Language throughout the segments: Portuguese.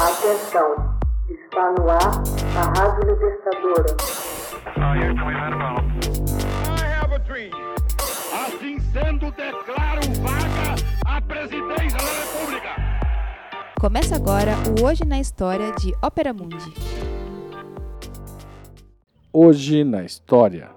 Atenção, está no ar a Rádio Libertadora. Assim sendo, declaro vaga a presidência da República. Começa agora o Hoje na História de Ópera Mundi. Hoje na História.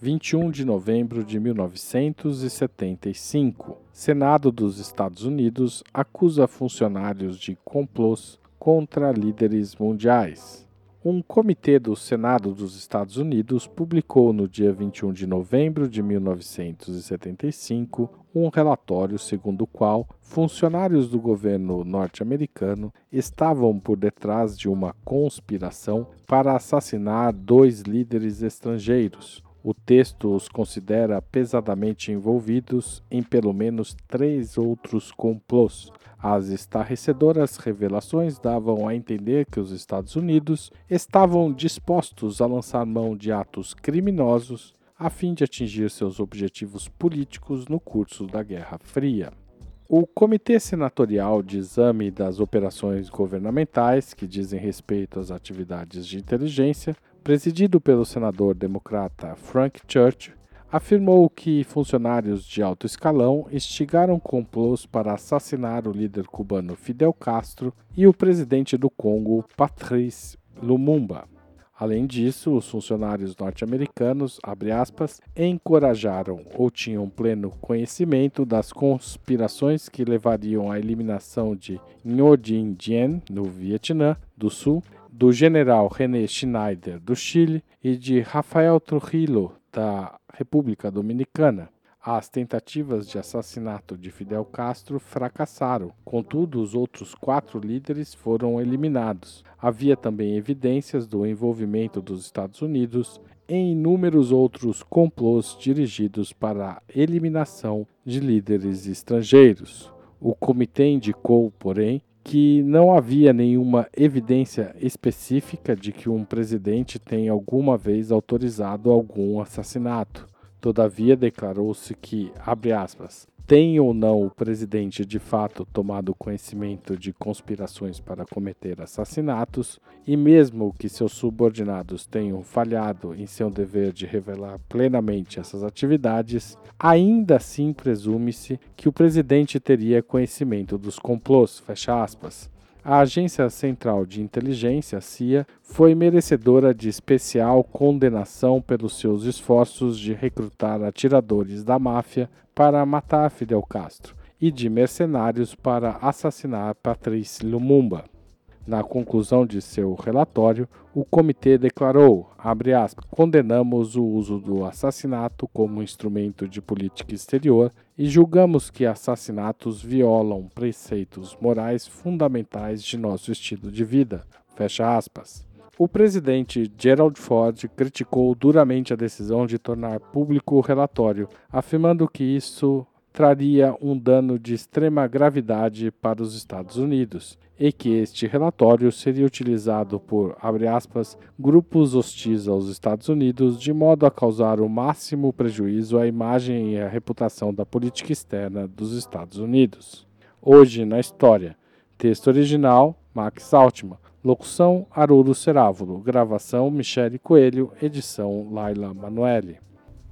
21 de novembro de 1975. Senado dos Estados Unidos acusa funcionários de complôs contra líderes mundiais. Um comitê do Senado dos Estados Unidos publicou no dia 21 de novembro de 1975 um relatório segundo o qual funcionários do governo norte-americano estavam por detrás de uma conspiração para assassinar dois líderes estrangeiros, o texto os considera pesadamente envolvidos em pelo menos três outros complôs. As estarrecedoras revelações davam a entender que os Estados Unidos estavam dispostos a lançar mão de atos criminosos a fim de atingir seus objetivos políticos no curso da Guerra Fria. O Comitê Senatorial de Exame das Operações Governamentais, que dizem respeito às atividades de inteligência, presidido pelo senador democrata Frank Church, afirmou que funcionários de alto escalão instigaram complôs para assassinar o líder cubano Fidel Castro e o presidente do Congo, Patrice Lumumba. Além disso, os funcionários norte-americanos, aspas, encorajaram ou tinham pleno conhecimento das conspirações que levariam à eliminação de Ngo Dinh Diem, no Vietnã do Sul, do general René Schneider, do Chile, e de Rafael Trujillo, da República Dominicana. As tentativas de assassinato de Fidel Castro fracassaram, contudo, os outros quatro líderes foram eliminados. Havia também evidências do envolvimento dos Estados Unidos em inúmeros outros complôs dirigidos para a eliminação de líderes estrangeiros. O comitê indicou, porém, que não havia nenhuma evidência específica de que um presidente tenha alguma vez autorizado algum assassinato. Todavia, declarou-se que, abre aspas, tem ou não o presidente de fato tomado conhecimento de conspirações para cometer assassinatos, e mesmo que seus subordinados tenham falhado em seu dever de revelar plenamente essas atividades, ainda assim presume-se que o presidente teria conhecimento dos complôs, fecha aspas. A Agência Central de Inteligência, CIA, foi merecedora de especial condenação pelos seus esforços de recrutar atiradores da máfia para matar Fidel Castro e de mercenários para assassinar Patrice Lumumba. Na conclusão de seu relatório, o comitê declarou, aspas, condenamos o uso do assassinato como instrumento de política exterior e julgamos que assassinatos violam preceitos morais fundamentais de nosso estilo de vida. Fecha aspas. O presidente Gerald Ford criticou duramente a decisão de tornar público o relatório, afirmando que isso traria um dano de extrema gravidade para os Estados Unidos e que este relatório seria utilizado por, aspas, grupos hostis aos Estados Unidos de modo a causar o máximo prejuízo à imagem e à reputação da política externa dos Estados Unidos. Hoje na história. Texto original: Max Altman. Locução: Haroldo Cerávulo. Gravação: Michele Coelho. Edição: Laila Manoeli.